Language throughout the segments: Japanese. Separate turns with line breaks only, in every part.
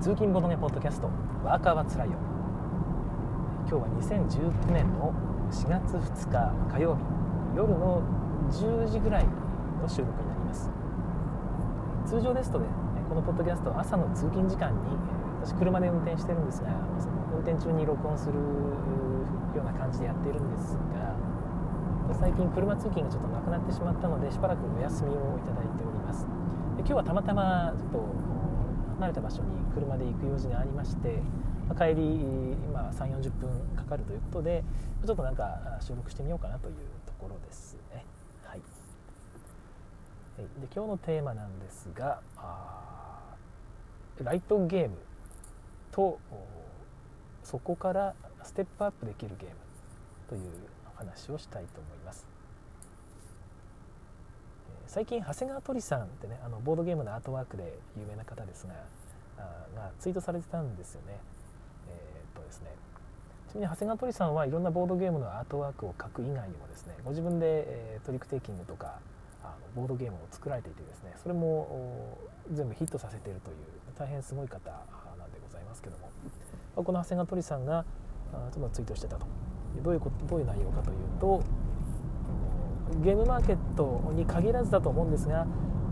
通勤ボドゲポッドキャストワーカーはつらいよ。今日は2019年の4月2日火曜日夜の10時ぐらいの収録になります。通常ですとねこのポッドキャスト朝の通勤時間に私車で運転してるんですがその運転中に録音するような感じでやっているんですが最近車通勤がちょっとなくなってしまったのでしばらくお休みをいただいております。今日はたまたまちょっと離れた場所に車で行く用事がありまして帰り今3 4 0分かかるということでちょっとなんか収録してみようかなというところですね。はい。で今日のテーマなんですがライトゲームとそこからステップアップできるゲームという話をしたいと思います。最近長谷川鳥さんってねあのボードゲームのアートワークで有名な方ですががツイートされてたんですよね。えー、っとですね。ちなみに長谷川鳥さんはいろんなボードゲームのアートワークを描く以外にもですねご自分で、えー、トリックテイキングとかあのボードゲームを作られていてですねそれも全部ヒットさせているという大変すごい方なんでございますけども。まこの長谷川鳥さんがちょっとツイートしてたと。どういうことどういう内容かというとゲームマーケットに限らずだと思うんですがあ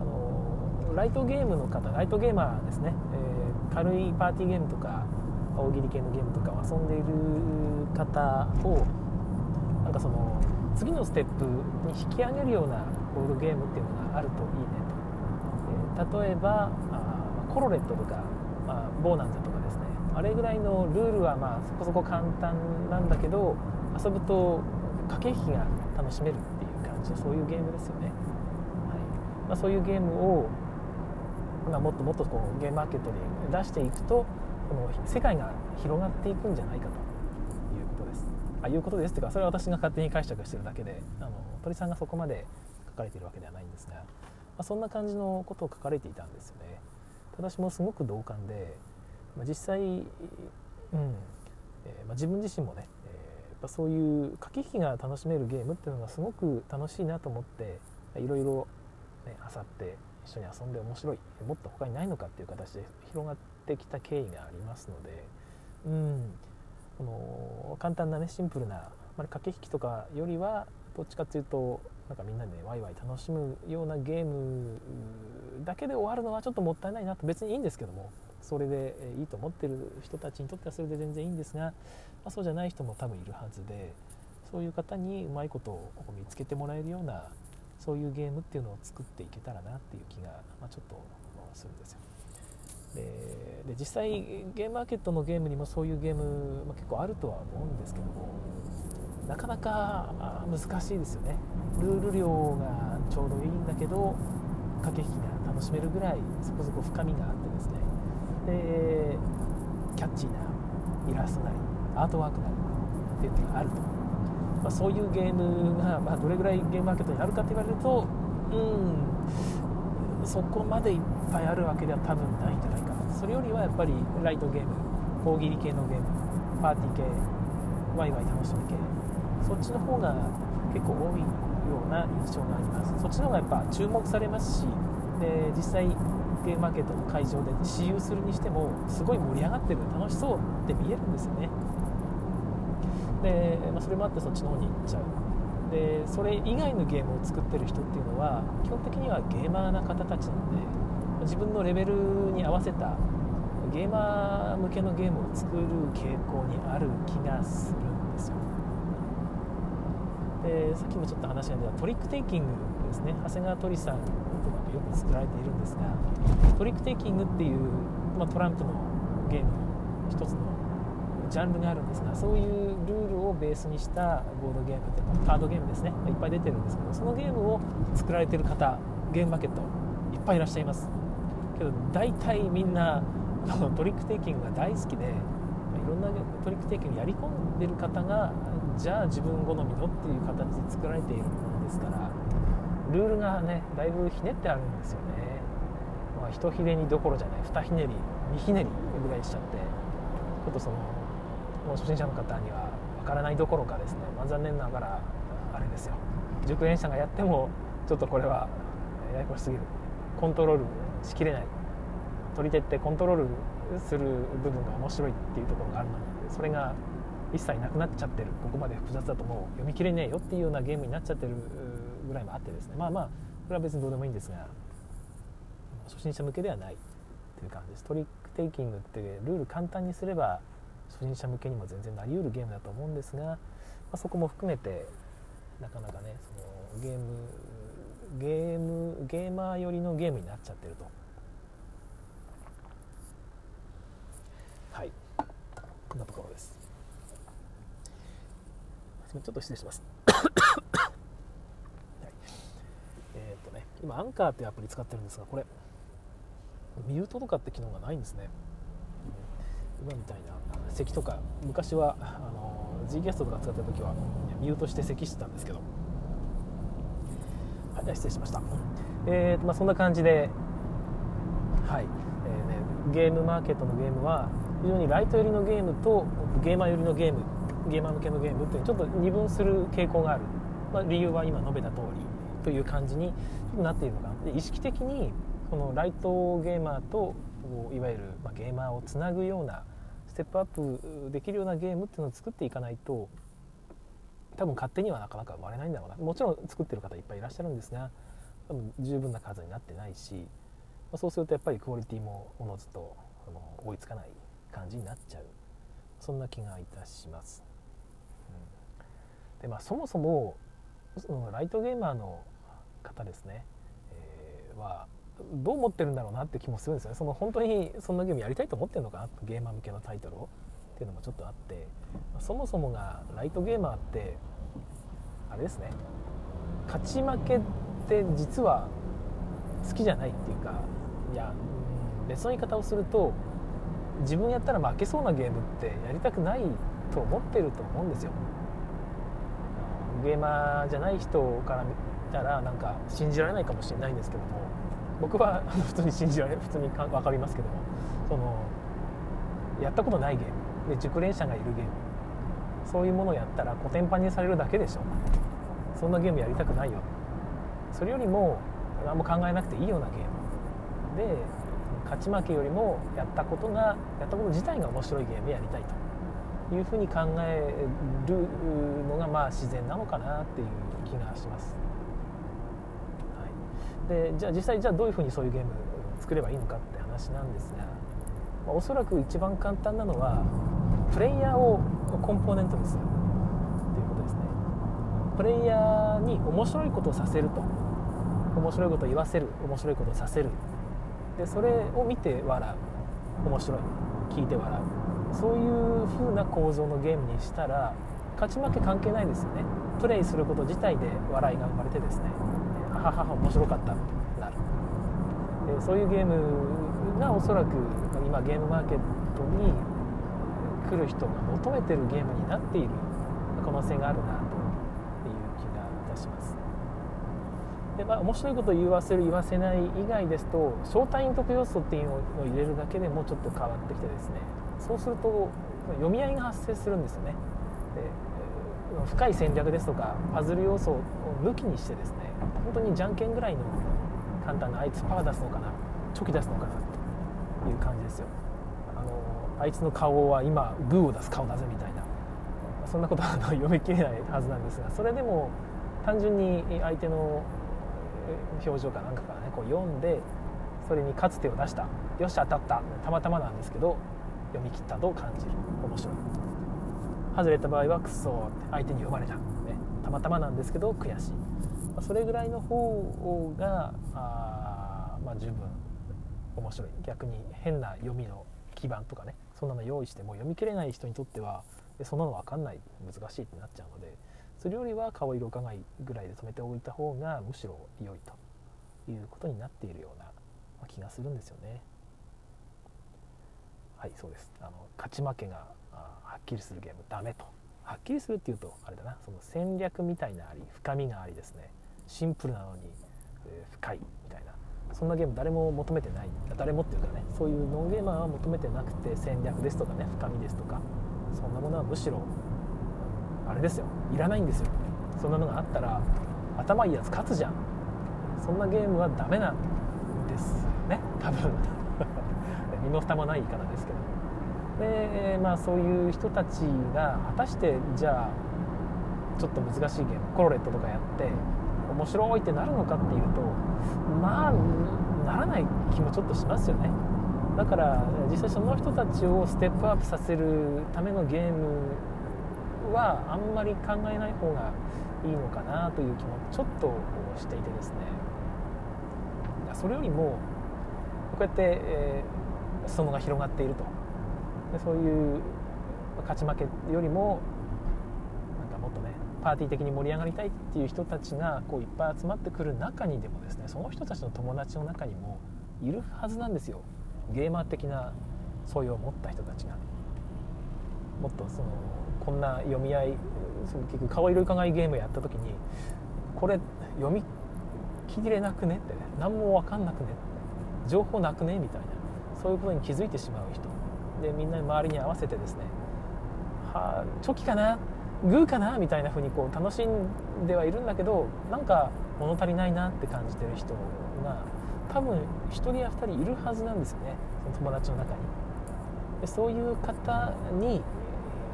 のライトゲームの方ライトゲーマーですね、えー、軽いパーティーゲームとか大喜利系のゲームとかを遊んでいる方をなんかその次のステップに引き上げるようなボードゲームっていうのがあるといいねと、えー、例えばあコロレットとか、まあ、ボーナンザとかですね。あれぐらいのルールはまあそこそこ簡単なんだけど遊ぶと駆け引きが楽しめるっていう感じのそういうゲームですよね、はい。まあ、そういうゲームを、まあ、もっともっとこうゲームマーケットに出していくとこの世界が広がっていくんじゃないかということです。あいうことです。っていうかそれは私が勝手に解釈してるだけであの鳥さんがそこまで書かれているわけではないんですが、まあ、そんな感じのことを書かれていたんですよね。私もすごく同感で、まあ、実際、うんえーまあ、自分自身もね、えー、やっぱそういう駆け引きが楽しめるゲームっていうのがすごく楽しいなと思っていろいろあさって一緒に遊んで面白いもっと他にないのかっていう形で広がってきた経緯がありますので、うん、この簡単なねシンプルな、まあ、駆け引きとかよりはどっちかっていうとなんかみんなで、ね、ワイワイ楽しむようなゲームだけで終わるのはちょっともったいないなと別にいいんですけどもそれでいいと思ってる人たちにとってはそれで全然いいんですが、まあ、そうじゃない人も多分いるはずでそういう方にうまいことを見つけてもらえるようなそういうゲームっていうのを作っていけたらなっていう気が、まあ、ちょっとするんですよ。でで実際ゲームマーケットのゲームにもそういうゲーム、まあ、結構あるとは思うんですけどもなかなか難しいですよね。ルール量がちょうどいいんだけど駆け引きが楽しめるぐらいそこそこ深みがあってですね。でキャッチーなイラストなりアートワークなりっていうのがあると、まあ、そういうゲームが、まあ、どれぐらいゲームマーケットにあるかって言われるとうんそこまでいっぱいあるわけでは多分ないんじゃないかな。それよりはやっぱりライトゲーム大喜利系のゲームパーティー系ワイワイ楽しむ系そっちの方が結構多いような印象があります。そっちの方がやっぱ注目されますしで実際ゲームマーケットの会場で私有するにしてもすごい盛り上がってる楽しそうって見えるんですよね。で、まあ、それもあってそっちの方に行っちゃう。でそれ以外のゲームを作ってる人っていうのは基本的にはゲーマーな方たちなので自分のレベルに合わせたゲーマー向けのゲームを作る傾向にある気がするんですよ。でさっきもちょっと話が出たトリックテイキングですね。長谷川鳥さんとかよく作られているんですがトリックテイキングっていう、まあ、トランプのゲームの一つのジャンルがあるんですがそういうルールをベースにしたボードゲームというかカードゲームですね。いっぱい出てるんですけどそのゲームを作られてる方ゲームマーケットいっぱいいらっしゃいます。けど大体みんなトリックテイキングが大好きでいろんなトリックテイキングやり込んでる方がじゃあ自分好みのっていう形で作られているものですからルールがねだいぶひねってあるんですよね、まあ、一ひねりどころじゃない。二ひねり二ひねりぐらいしちゃってちょっとそのもう初心者の方にはわからないどころかですね、まあ、残念ながらあれですよ。熟練者がやってもちょっとこれはややこしすぎる。コントロールしきれない。取り手ってコントロールする部分が面白いっていうところがあるのにそれが一切なくなっちゃってる。ここまで複雑だともう読み切れねえよっていうようなゲームになっちゃってるぐらいもあってですね。まあまあこれは別にどうでもいいんですが初心者向けではないっていう感じです。トリックテイキングってルール簡単にすれば初心者向けにも全然なりうるゲームだと思うんですが、まあ、そこも含めてなかなかねそのゲームゲームゲーマー寄りのゲームになっちゃってると。はい。こんなところです。ちょっと失礼します。えっ、とね今アンカーっていうアプリ使ってるんですがこれミュートとかって機能がないんですね。今みたいな咳とか昔はあの G キャストとか使った時はミュートして咳してたんですけど。はい失礼しました。えーまあ、そんな感じではい、えーね、ゲームマーケットのゲームは非常にライト寄りのゲームとゲーマー寄りのゲームゲーマー向けのゲームってちょっと二分する傾向がある、まあ、理由は今述べた通りという感じになっているのかな。で意識的にこのライトゲーマーといわゆるゲーマーをつなぐようなステップアップできるようなゲームっていうのを作っていかないと多分勝手にはなかなか生まれないんだろうな。もちろん作ってる方いっぱいいらっしゃるんですが多分十分な数になってないしそうするとやっぱりクオリティもおのずと追いつかない感じになっちゃう。そんな気がいたします。うん、でまあそもそもそのライトゲーマーの方ですね、えー、はどう思ってるんだろうなって気もするんですよね。その本当にそんなゲームやりたいと思ってるのかなゲーマー向けのタイトルをっていうのもちょっとあって。そもそもがライトゲーマーってあれですね。勝ち負けって実は好きじゃないっていうかいや別の言い方をすると自分やったら負けそうなゲームってやりたくないと思ってると思うんですよ。ゲーマーじゃない人から見たらなんか信じられないかもしれないんですけども。僕は普通に信じられ普通にか分かりますけども。そのやったことないゲーム。で熟練者がいるゲーム。そういうものをやったらコテンパンにされるだけでしょ。そんなゲームやりたくないよ。それよりも何も考えなくていいようなゲーム。で勝ち負けよりもやったことがやったこと自体が面白いゲームやりたいと。いうふうに考えるのがまあ自然なのかなっていう気がします。でじゃあ実際じゃあどういうふうにそういうゲームを作ればいいのかって話なんですが、まあ、おそらく一番簡単なのはプレイヤーをコンポーネントにするっていうことですね。プレイヤーに面白いことをさせると。面白いことを言わせる。面白いことをさせる。でそれを見て笑う。面白い。聞いて笑う。そういう風な構造のゲームにしたら勝ち負け関係ないですよね。プレイすること自体で笑いが生まれてですね。ははは面白かった。なる。でそういうゲームがおそらく今ゲームマーケットに来る人が求めてるゲームになっている可能性があるなという気がいたします。で、まあ、面白いことを言わせる言わせない以外ですと招待員得要素っていうのを入れるだけでもうちょっと変わってきてですね。そうすると読み合いが発生するんですよね。で深い戦略ですとかパズル要素を抜きにしてですね本当にじゃんけんぐらいの簡単なあいつパー出すのかなチョキ出すのかなという感じですよ。あのあいつの顔は今グーを出す顔だぜみたいなそんなことは読み切れないはずなんですがそれでも単純に相手の表情かなんかからねこう読んでそれに勝つ手を出した。よし当たった。たまたまなんですけど読み切ったと感じる。面白い。外れた場合はクソって相手に読まれた、ね、たまたまなんですけど悔しい。まそれぐらいの方があ、まあ、十分面白い。逆に変な読みの基盤とかねそんなの用意しても読み切れない人にとってはそんなの分かんない。難しいってなっちゃうのでそれよりは顔色伺いぐらいで止めておいた方がむしろ良いということになっているような気がするんですよね。はいそうです。あの勝ち負けがはっきりするゲームダメと。はっきりするっていうとあれだな。その戦略みたいなあり深みがありですね。シンプルなのに、えー、深いみたいな。そんなゲーム誰も求めてない。誰もっていうかねそういうノンゲーマーは求めてなくて戦略ですとかね深みですとか。そんなものはむしろあれですよ。いらないんですよ。そんなのがあったら頭いいやつ勝つじゃん。そんなゲームはダメなんですね。多分。身も蓋もない言い方ですけど。で、まあ、そういう人たちが果たしてじゃあちょっと難しいゲームコロレットとかやって面白いってなるのかっていうとまあならない気もちょっとしますよね。だから実際その人たちをステップアップさせるためのゲームはあんまり考えない方がいいのかなという気もちょっとしていてですね。それよりもこうやって、えー、裾野が広がっていると。でそういう勝ち負けよりもなんかもっとねパーティー的に盛り上がりたいっていう人たちがこういっぱい集まってくる中にでもですねその人たちの友達の中にもいるはずなんですよ。ゲーマー的な素養を持った人たちが。もっとそのこんな読み合いその結局顔色伺いゲームやった時にこれ読み切れなくねって何も分かんなくね情報なくねみたいなそういうことに気づいてしまう人。でみんな周りに合わせてですねはあチョキかなグーかなみたいな風にこう楽しんではいるんだけどなんか物足りないなって感じてる人が多分1人や2人いるはずなんですよねその友達の中に。でそういう方に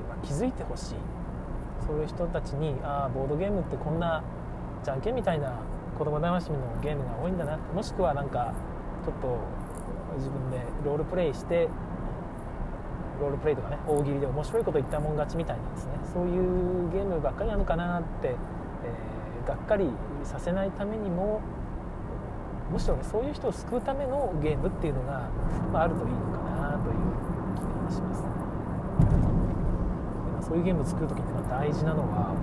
ま気づいてほしい。そういう人たちにああボードゲームってこんなじゃんけんみたいな子供楽しみのゲームが多いんだなもしくはなんかちょっと自分でロールプレイしてロールプレイとかね大喜利で面白いこと言ったもん勝ちみたいなですね。そういうゲームばっかりなのかなって、えー、がっかりさせないためにもむしろねそういう人を救うためのゲームっていうのが、まあ、あるといいのかなという気がしますそういうゲームを作る時に大事なのは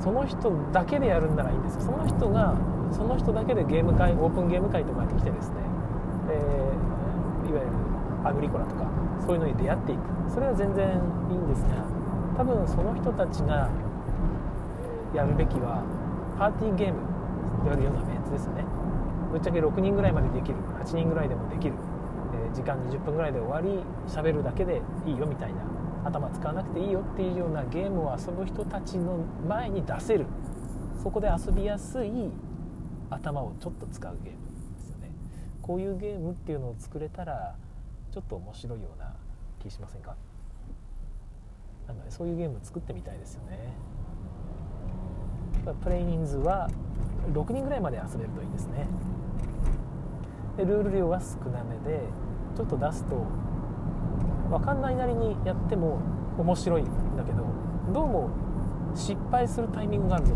その人だけでやるんならいいんですよ。その人がその人だけでゲーム会オープンゲーム会とかに来てですね、えー、いわゆるアグリコラとかそういうのに出会っていく。それは全然いいんですが多分その人たちがやるべきはパーティーゲームやるようなメンツですね。ぶっちゃけ6人ぐらいまでできる8人ぐらいでもできる、えー、時間20分ぐらいで終わり喋るだけでいいよみたいな頭使わなくていいよっていうようなゲームを遊ぶ人たちの前に出せる。そこで遊びやすい頭をちょっと使うゲームですよね。こういうゲームっていうのを作れたらちょっと面白いような気しませんか？なのでそういうゲーム作ってみたいですよね。プレイ人数は6人ぐらいまで遊べるといいですね。でルール量は少なめでちょっと出すと分かんないなりにやっても面白いんだけどどうも失敗するタイミングがあるぞ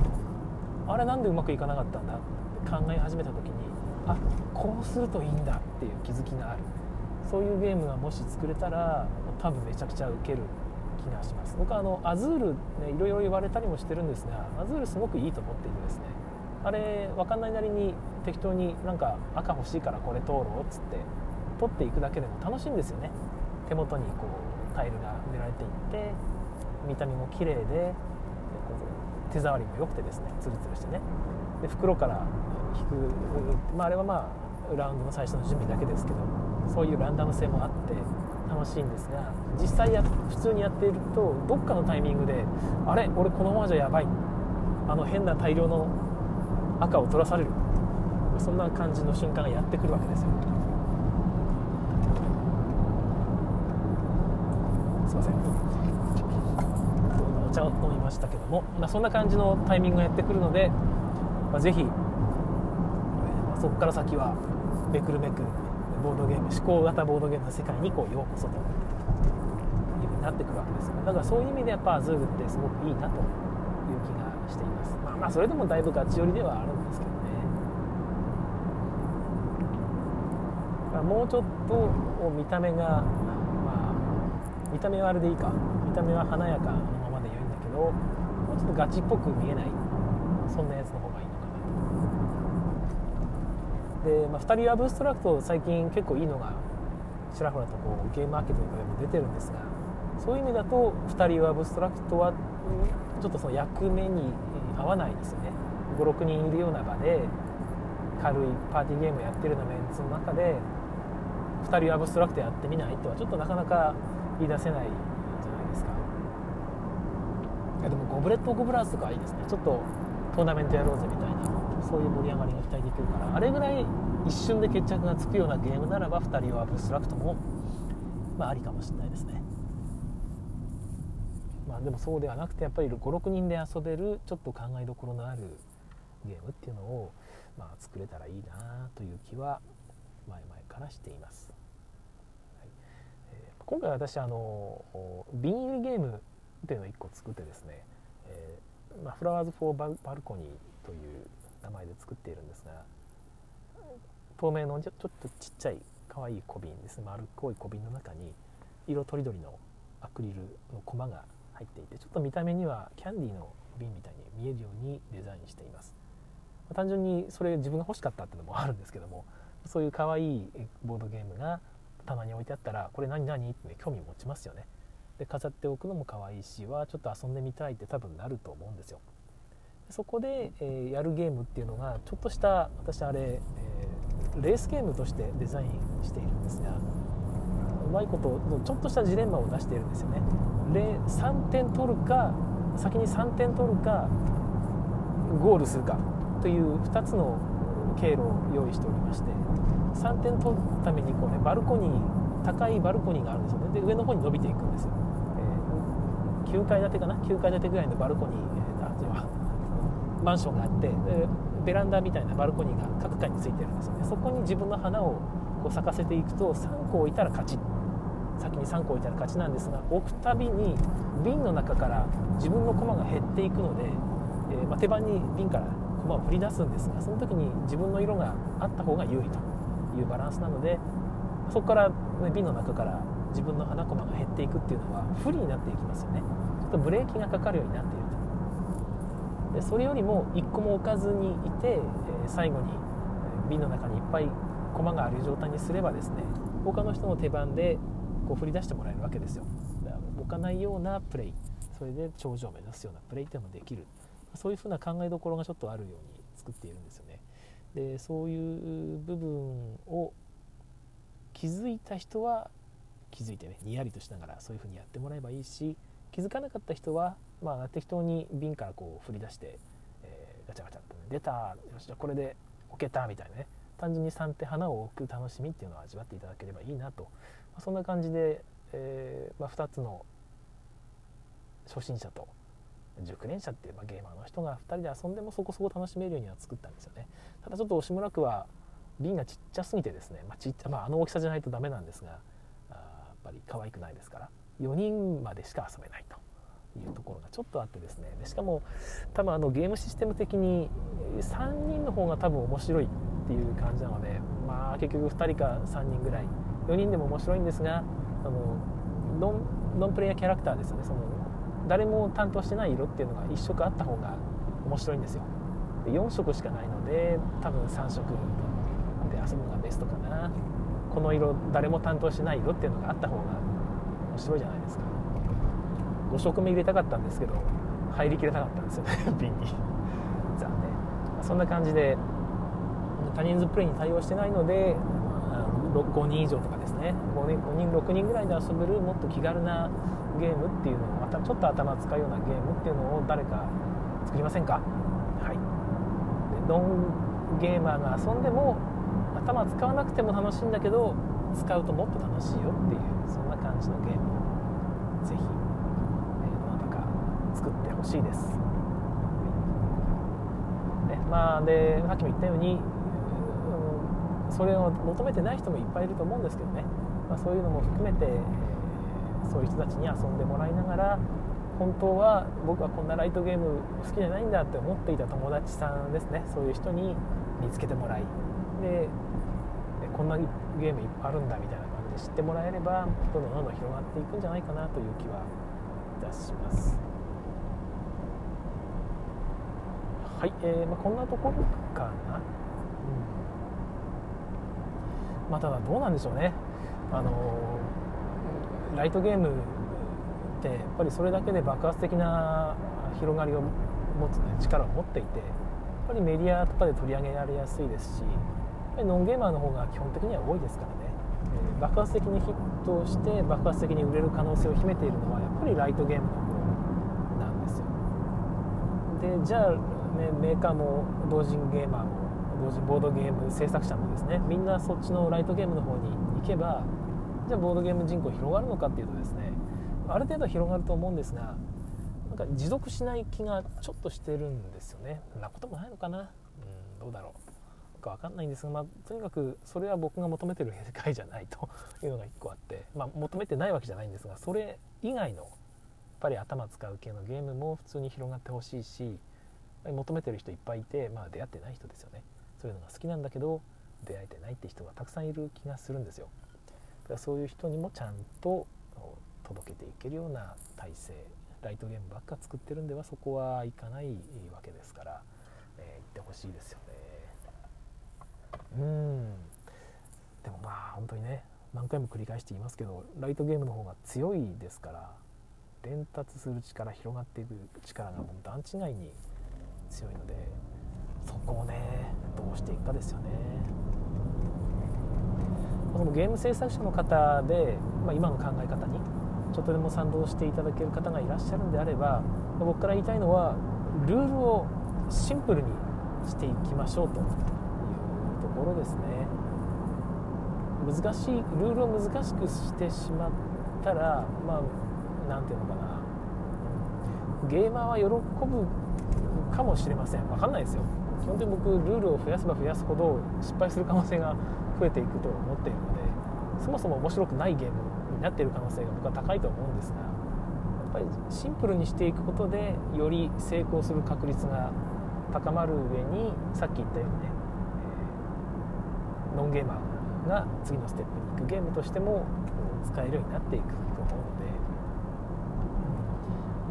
と。あれなんでうまくいかなかったんだって考え始めた時にあこうするといいんだっていう気づきがある。そういうゲームがもし作れたら多分めちゃくちゃウケる気がします。僕はあのアズール、ね、いろいろ言われたりもしてるんですがアズールすごくいいと思っていてですね。あれ分かんないなりに適当になんか赤欲しいからこれ通ろうっつって取っていくだけでも楽しいんですよね。手元にこうタイルが埋められていって見た目も綺麗で手触りも良くてですねツルツルしてね。で袋から引く、まあ、あれはまあラウンドの最初の準備だけですけど。そういうランダム性もあって楽しいんですが実際や普通にやっているとどっかのタイミングであれ俺このままじゃやばい。あの変な大量の赤を取らされる。そんな感じの瞬間がやってくるわけですよ。すいません。お茶を飲みましたけども、まあ、そんな感じのタイミングがやってくるので、まあ、ぜひ、まあ、そこから先はめくるめくボードゲーム思考型ボードゲームの世界にこうようこそというふうになってくるわけですだからそういう意味でやっぱ Azure ってすごくいいなという気がしています、まあ、まあそれでもだいぶガチ寄りではあるんですけどね、まあ、もうちょっと見た目がまあ見た目はあれでいいか。見た目は華やかなままで良いんだけどもうちょっとガチっぽく見えない。そんなやつの方がいいのかなとで、まあ、2人アブストラクト最近結構いいのがちらほらとこうゲームマーケットとかでも出てるんですがそういう意味だと2人アブストラクトはちょっとその役目に合わないですよね。56人いるような場で軽いパーティーゲームやってるようなメンツの中で2人アブストラクトやってみないとはちょっとなかなか言い出せないじゃないですか。いやでもゴブレット・ゴブラーズとかはいいですね。ちょっとトーナメントやろうぜみたいな。そういう盛り上がりが期待できるからあれぐらい一瞬で決着がつくようなゲームならば2人はアブストラクトもまあありかもしれないですね。まあでもそうではなくてやっぱり56人で遊べるちょっと考えどころのあるゲームっていうのをまあ作れたらいいなという気は前々からしています、はい。えー、今回私あのビニールゲームっていうのを1個作ってですね、えーまあ、フラワーズ・フォー・バルコニーという名前で作っているんですが透明のちょっとちっちゃい可愛い小瓶です。ね丸っこい小瓶の中に色とりどりのアクリルのコマが入っていてちょっと見た目にはキャンディーの瓶みたいに見えるようにデザインしています。単純にそれ自分が欲しかったっていうのもあるんですけどもそういう可愛いボードゲームが棚に置いてあったらこれ何何？って、ね、興味持ちますよね。で飾っておくのも可愛いしはちょっと遊んでみたいって多分なると思うんですよ。そこで、えー、やるゲームっていうのがちょっとした私あれ、えー、レースゲームとしてデザインしているんですがうまいことちょっとしたジレンマを出しているんですよね。3点取るか先に3点取るかゴールするかという2つの経路を用意しておりまして3点取るためにこう、ね、バルコニー高いバルコニーがあるんですよね。で上の方に伸びていくんですよ、えー、9階建てかな？9階建てぐらいのバルコニー、マンションがあってベランダみたいなバルコニーが各階についてるんですよね。そこに自分の花をこう咲かせていくと3個置いたら勝ち。先に3個置いたら勝ちなんですが置くたびに瓶の中から自分の駒が減っていくので、えー、まあ、手番に瓶から駒を振り出すんですがその時に自分の色があった方が有利というバランスなのでそこから、ね、瓶の中から自分の花駒が減っていくっていうのは不利になっていきますよね。ちょっとブレーキがかかるようになっているでそれよりも1個も置かずにいて、え、最後に瓶の中にいっぱい駒がある状態にすればですね他の人の手番でこう振り出してもらえるわけですよ。だから置かないようなプレイ。それで頂上を目指すようなプレイっていうのもできる。そういうふうな考えどころがちょっとあるように作っているんですよね。でそういう部分を気づいた人は気づいてねにやりとしながらそういうふうにやってもらえばいいし気づかなかった人は、まあ、適当に瓶からこう振り出して、えー、ガチャガチャと、ね、出たよしじゃこれで置けたみたいなね。単純に3手花を置く楽しみっていうのを味わっていただければいいなと、まあ、そんな感じで、えーまあ、2つの初心者と熟練者っていう、まあ、ゲーマーの人が2人で遊んでもそこそこ楽しめるようには作ったんですよね。ただちょっと押村区は瓶がちっちゃすぎてですね、まあちっちゃまあ、あの大きさじゃないとダメなんですがあやっぱり可愛くないですから。4人までしか遊べないというところがちょっとあってですね。でしかも多分あのゲームシステム的に3人の方が多分面白いっていう感じなのでまあ結局2人か3人ぐらい。4人でも面白いんですがあのノンノンプレイヤーキャラクターですよね。その誰も担当してない色っていうのが1色あった方が面白いんですよ。で4色しかないので多分3色で遊ぶのがベストかな。この色誰も担当してない色っていうのがあった方が面白いじゃないですか。5色目入れたかったんですけど入りきれなかったんですよね。瓶に。残念。そんな感じで他人数プレイに対応してないので5人以上とかですね。5人 ,5 人6人ぐらいで遊べるもっと気軽なゲームっていうのをまたちょっと頭使うようなゲームっていうのを誰か作りませんか？はい。でノンゲーマーが遊んでも頭使わなくても楽しいんだけど使うともっと楽しいよっていうそんな感じのゲームをぜひ、えー、どなたか作ってほしいです、ね、まあでさっきも言ったように、うん、それを求めてない人もいっぱいいると思うんですけどね、まあ、そういうのも含めて、えそういう人たちに遊んでもらいながら本当は僕はこんなライトゲーム好きじゃないんだって思っていた友達さんですね。そういう人に見つけてもらい。でこんなゲームいっぱいあるんだみたいな感じで知ってもらえればどんどんどんどん広がっていくんじゃないかなという気はいたします。はい、えーまあ、こんなところかな、うん。まあ、ただどうなんでしょうね、あのライトゲームってやっぱりそれだけで爆発的な広がりを持つ、ね、力を持っていてやっぱりメディアとかで取り上げられやすいですしやっぱりノンゲーマーの方が基本的には多いですからね、えー、爆発的にヒットして爆発的に売れる可能性を秘めているのはやっぱりライトゲームの方なんですよ。でじゃあ、ね、メーカーも同人ゲーマーも同人ボードゲーム制作者もですねみんなそっちのライトゲームの方に行けばじゃあボードゲーム人口広がるのかっていうとですねある程度広がると思うんですがなんか持続しない気がちょっとしてるんですよね。そんなこともないのかな？うんどうだろう。か分かんないんですが、まあ、とにかくそれは僕が求めてる世界じゃないと いうのが1個あって、まあ、求めてないわけじゃないんですがそれ以外のやっぱり頭使う系のゲームも普通に広がってほしいし求めてる人いっぱいいて、まあ、出会ってない人ですよね。そういうのが好きなんだけど出会えてないって人がたくさんいる気がするんですよ。だからそういう人にもちゃんと届けていけるような体制ライトゲームばっか作ってるんではそこはいかないわけですから、えー、行ってほしいですよね。うんでもまあ本当にね何回も繰り返して言いますけどライトゲームの方が強いですから伝達する力広がっていく力がもう段違いに強いのでそこをねどうしていくかですよね。そのゲーム制作者の方で、まあ、今の考え方にちょっとでも賛同していただける方がいらっしゃるんであれば僕から言いたいのはルールをシンプルにしていきましょうというところですね。難しいルールを難しくしてしまったらまあ何ていうのかな。ゲーマーは喜ぶかもしれません。分かんないですよ。基本的に僕ルールを増やせば増やすほど失敗する可能性が増えていくと思っているのでそもそも面白くないゲームになっている可能性が僕は高いと思うんですがやっぱりシンプルにしていくことでより成功する確率が高まる上にさっき言ったようにね、ノンゲーマーが次のステップに行くゲームとしても使えるようになっていくと思う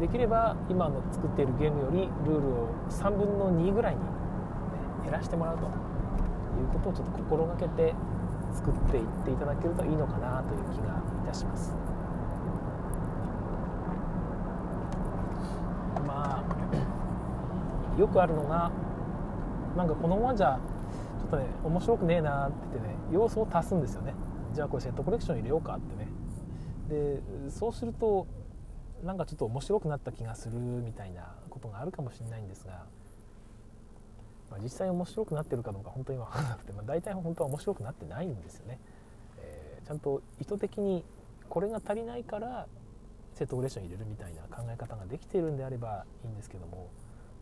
のでできれば今の作っているゲームよりルールを3分の2ぐらいに、減らしてもらうということをちょっと心がけて作っていっていただけるといいのかなという気がいたします。まあよくあるのがなんかこのままじゃとね面白くねえなって言ってね要素を足すんですよね。じゃあこれセットコレクション入れようかってね。でそうするとなんかちょっと面白くなった気がするみたいなことがあるかもしれないんですが、まあ、実際面白くなってるかどうか本当に分からなくて、まあ、大体本当は面白くなってないんですよね、えー、ちゃんと意図的にこれが足りないからセットグレーション入れるみたいな考え方ができているんであればいいんですけども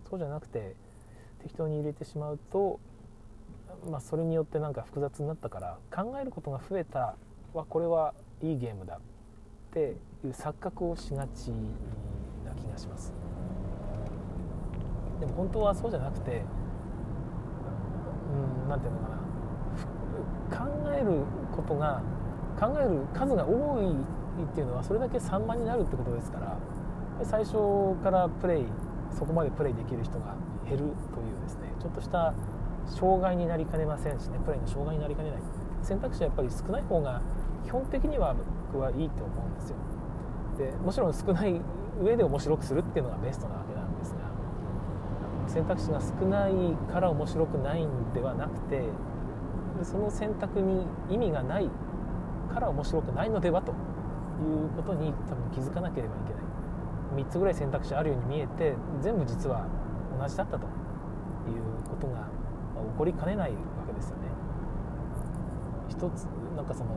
そうじゃなくて適当に入れてしまうと、まあ、それによってなんか複雑になったから考えることが増えたはこれはいいゲームだっていう錯覚をしがちな気がします。でも本当はそうじゃなくてうん何て言うのかな。考えることが考える数が多いっていうのはそれだけ散漫になるってことですから最初からプレイそこまでプレイできる人が減るというですねちょっとした障害になりかねませんしねプレイの障害になりかねない。選択肢はやっぱり少ない方が基本的には僕はいいと思うんですよ。でもちろん少ない上で面白くするっていうのがベストなわけなんですが選択肢が少ないから面白くないんではなくてその選択に意味がないから面白くないのではということに多分気づかなければいけない。3つぐらい選択肢あるように見えて全部実は同じだったということが起こりかねないわけですよね。一つなんかその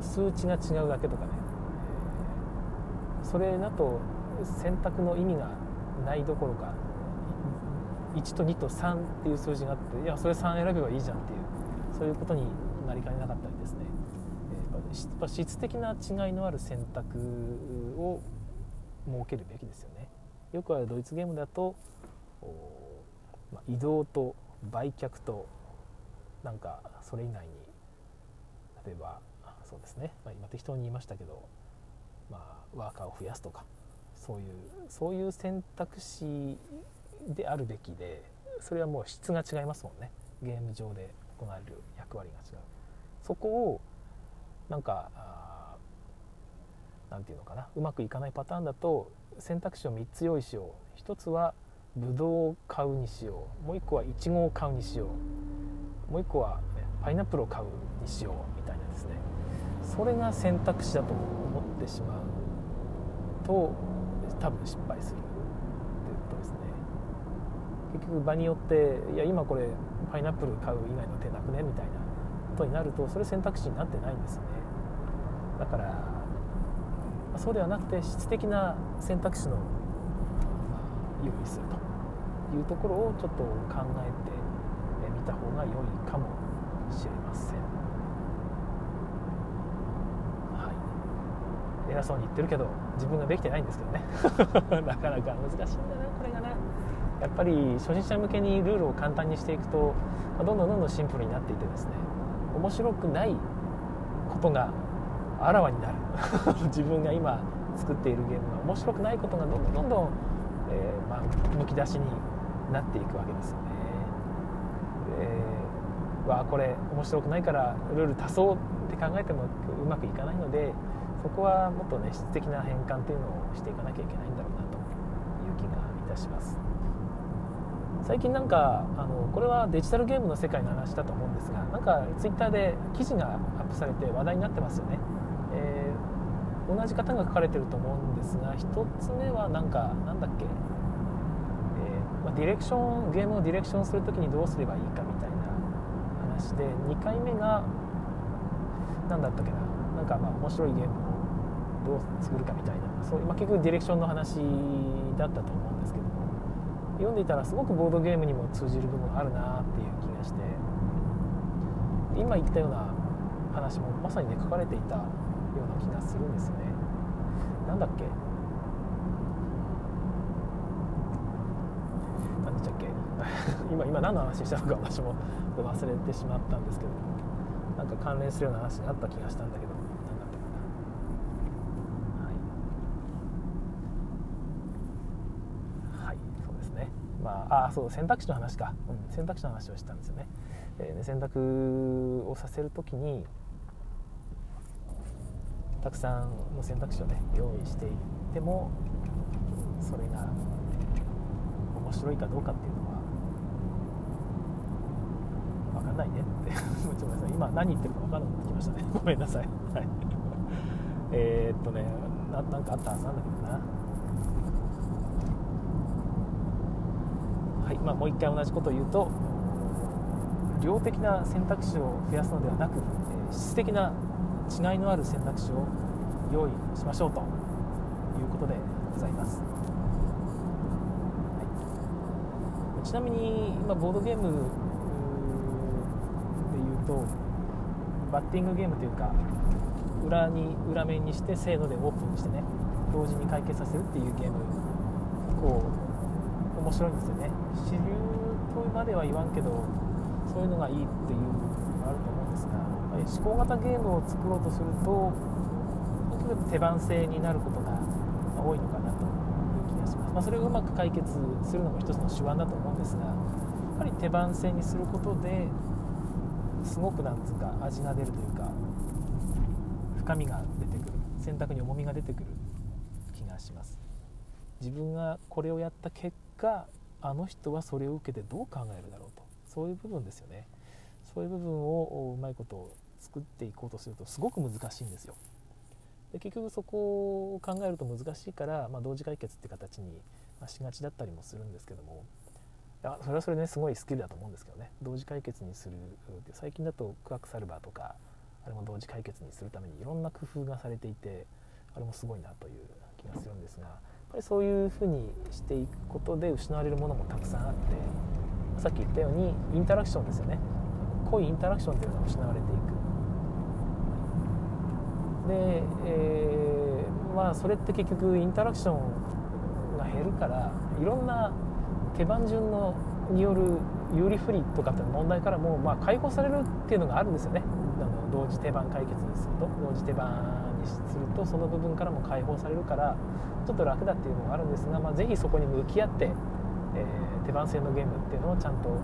数値が違うだけとかね。それだと選択の意味がないどころか1と2と3っていう数字があっていやそれ3選べばいいじゃんっていうそういうことになりかねなかったりですね。やっぱ質的な違いのある選択を設けるべきですよね。よくあるドイツゲームだと、移動と売却となんかそれ以外に例えばそうですね、まあ、今適当に言いましたけど、まあ、ワーカーを増やすとかそういうそういう選択肢であるべきでそれはもう質が違いますもんね。ゲーム上で行われる役割が違う。そこをなんか何て言うのかな。うまくいかないパターンだと選択肢を3つ用意しよう。1つはブドウを買うにしよう。もう1個はイチゴを買うにしよう。もう1個はパイナップルを買うにしようみたいなですね。それが選択肢だと思ってしまうと多分失敗する。っていうことですね。結局場によっていや今これパイナップル買う以外の手なくねみたいなことになるとそれ選択肢になってないんですね。だからそうではなくて質的な選択肢の用意すると。いうところをちょっと考えてみた方が良いかもしれません。はい、偉そうに言ってるけど自分ができてないんですけどね。なかなか難しいんだなこれがなやっぱり初心者向けにルールを簡単にしていくとどんどんどんどんシンプルになっていてですね面白くないことがあらわになる。自分が今作っているゲームが面白くないことがどんどんどんどん、えー、まあ、むき出しになっていくわけですよね。でわあこれ面白くないからルール足そうって考えてもうまくいかないのでそこはもっとね質的な変換っていうのをしていかなきゃいけないんだろうなという気がいたします。最近なんかあのこれはデジタルゲームの世界の話だと思うんですがなんかツイッターで記事がアップされて話題になってますよね。えー、同じ方が書かれてると思うんですが1つ目はなんかなんだっけ、ディレクションゲームをディレクションする時にどうすればいいかみたいな話で2回目が何だったっけな。なんかまあ面白いゲームをどう作るかみたいな。そう今結局ディレクションの話だったと思うんですけど読んでいたらすごくボードゲームにも通じる部分があるなっていう気がして。今言ったような話もまさにね書かれていたような気がするんですよね。なんだっけ何でしたっけ？今今何の話したのか私も忘れてしまったんですけどなんか関連するような話にあった気がしたんだけど何だったかな。はい、はい、そうですね。まああそう選択肢の話か、うん、選択肢の話をしたんですよね、えー、選択をさせるときにたくさんの選択肢をね用意していってもそれが白いかどうかっていうのは分かんないねって。ごめんなさい。今何言ってるか分かんなくなってきましたね。ごめんなさい。はい。えー、っとねななんかあったはずなんだけどな。はい。まあもう一回同じことを言うと量的な選択肢を増やすのではなく、え質的な違いのある選択肢を用意しましょうということでございます、はい、ちなみに今ボードゲームでいうとバッティングゲームというか裏に裏面にしてせーのでオープンにしてね同時に解決させるっていうゲームこう面白いんですよね。主流とまでは言わんけどそういうのがいいっていうのがあると思うんですが思考型ゲームを作ろうとすると手番制になることが多いのかな。ま、あ、それをうまく解決するのも一つの手腕だと思うんですがやっぱり手番制にすることですごくなんつうか味が出るというか深みが出てくる選択に重みが出てくる気がします。自分がこれをやった結果あの人はそれを受けてどう考えるだろうと。そういう部分ですよね。そういう部分をうまいことを作っていこうとするとすごく難しいんですよ。で結局そこを考えると難しいから、まあ、同時解決って形にしがちだったりもするんですけどもいやそれはそれねすごいスキルだと思うんですけどね。同時解決にする最近だとクワクサルバーとかあれも同時解決にするためにいろんな工夫がされていてあれもすごいなという気がするんですがやっぱりそういうふうにしていくことで失われるものもたくさんあってさっき言ったようにインタラクションですよね。濃いインタラクションというのが失われていく。で、えー、まあそれって結局インタラクションが減るからいろんな手番順のによる有利不利とかって問題からも、まあ、解放されるっていうのがあるんですよね。あの同時手番解決にすると。同時手番にするとその部分からも解放されるからちょっと楽だっていうのがあるんですが、まあ、ぜひそこに向き合って、えー、手番制のゲームっていうのをちゃんと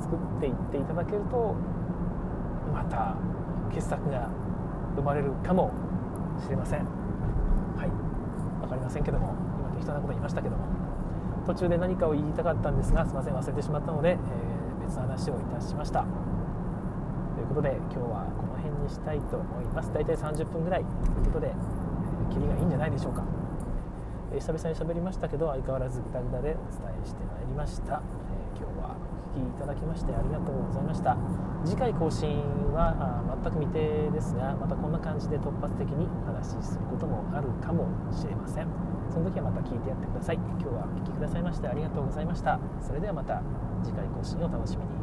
作っていっていただけるとまた傑作が生まれるかもしれません。はい。分かりませんけども今適当なこと言いましたけども。途中で何かを言いたかったんですがすいません忘れてしまったので、えー、別の話をいたしました。ということで今日はこの辺にしたいと思います。大体30分ぐらい。ということで、えー、キリがいいんじゃないでしょうか、えー、久々に喋りましたけど相変わらずグダグダでお伝えしてまいりました、え今日はきいただきましてありがとうございました。次回更新は全く未定ですがまたこんな感じで突発的にお話しすることもあるかもしれません。その時はまた聞いてやってください。今日はお聴きくださいましてありがとうございました。それではまた次回更新を楽しみに。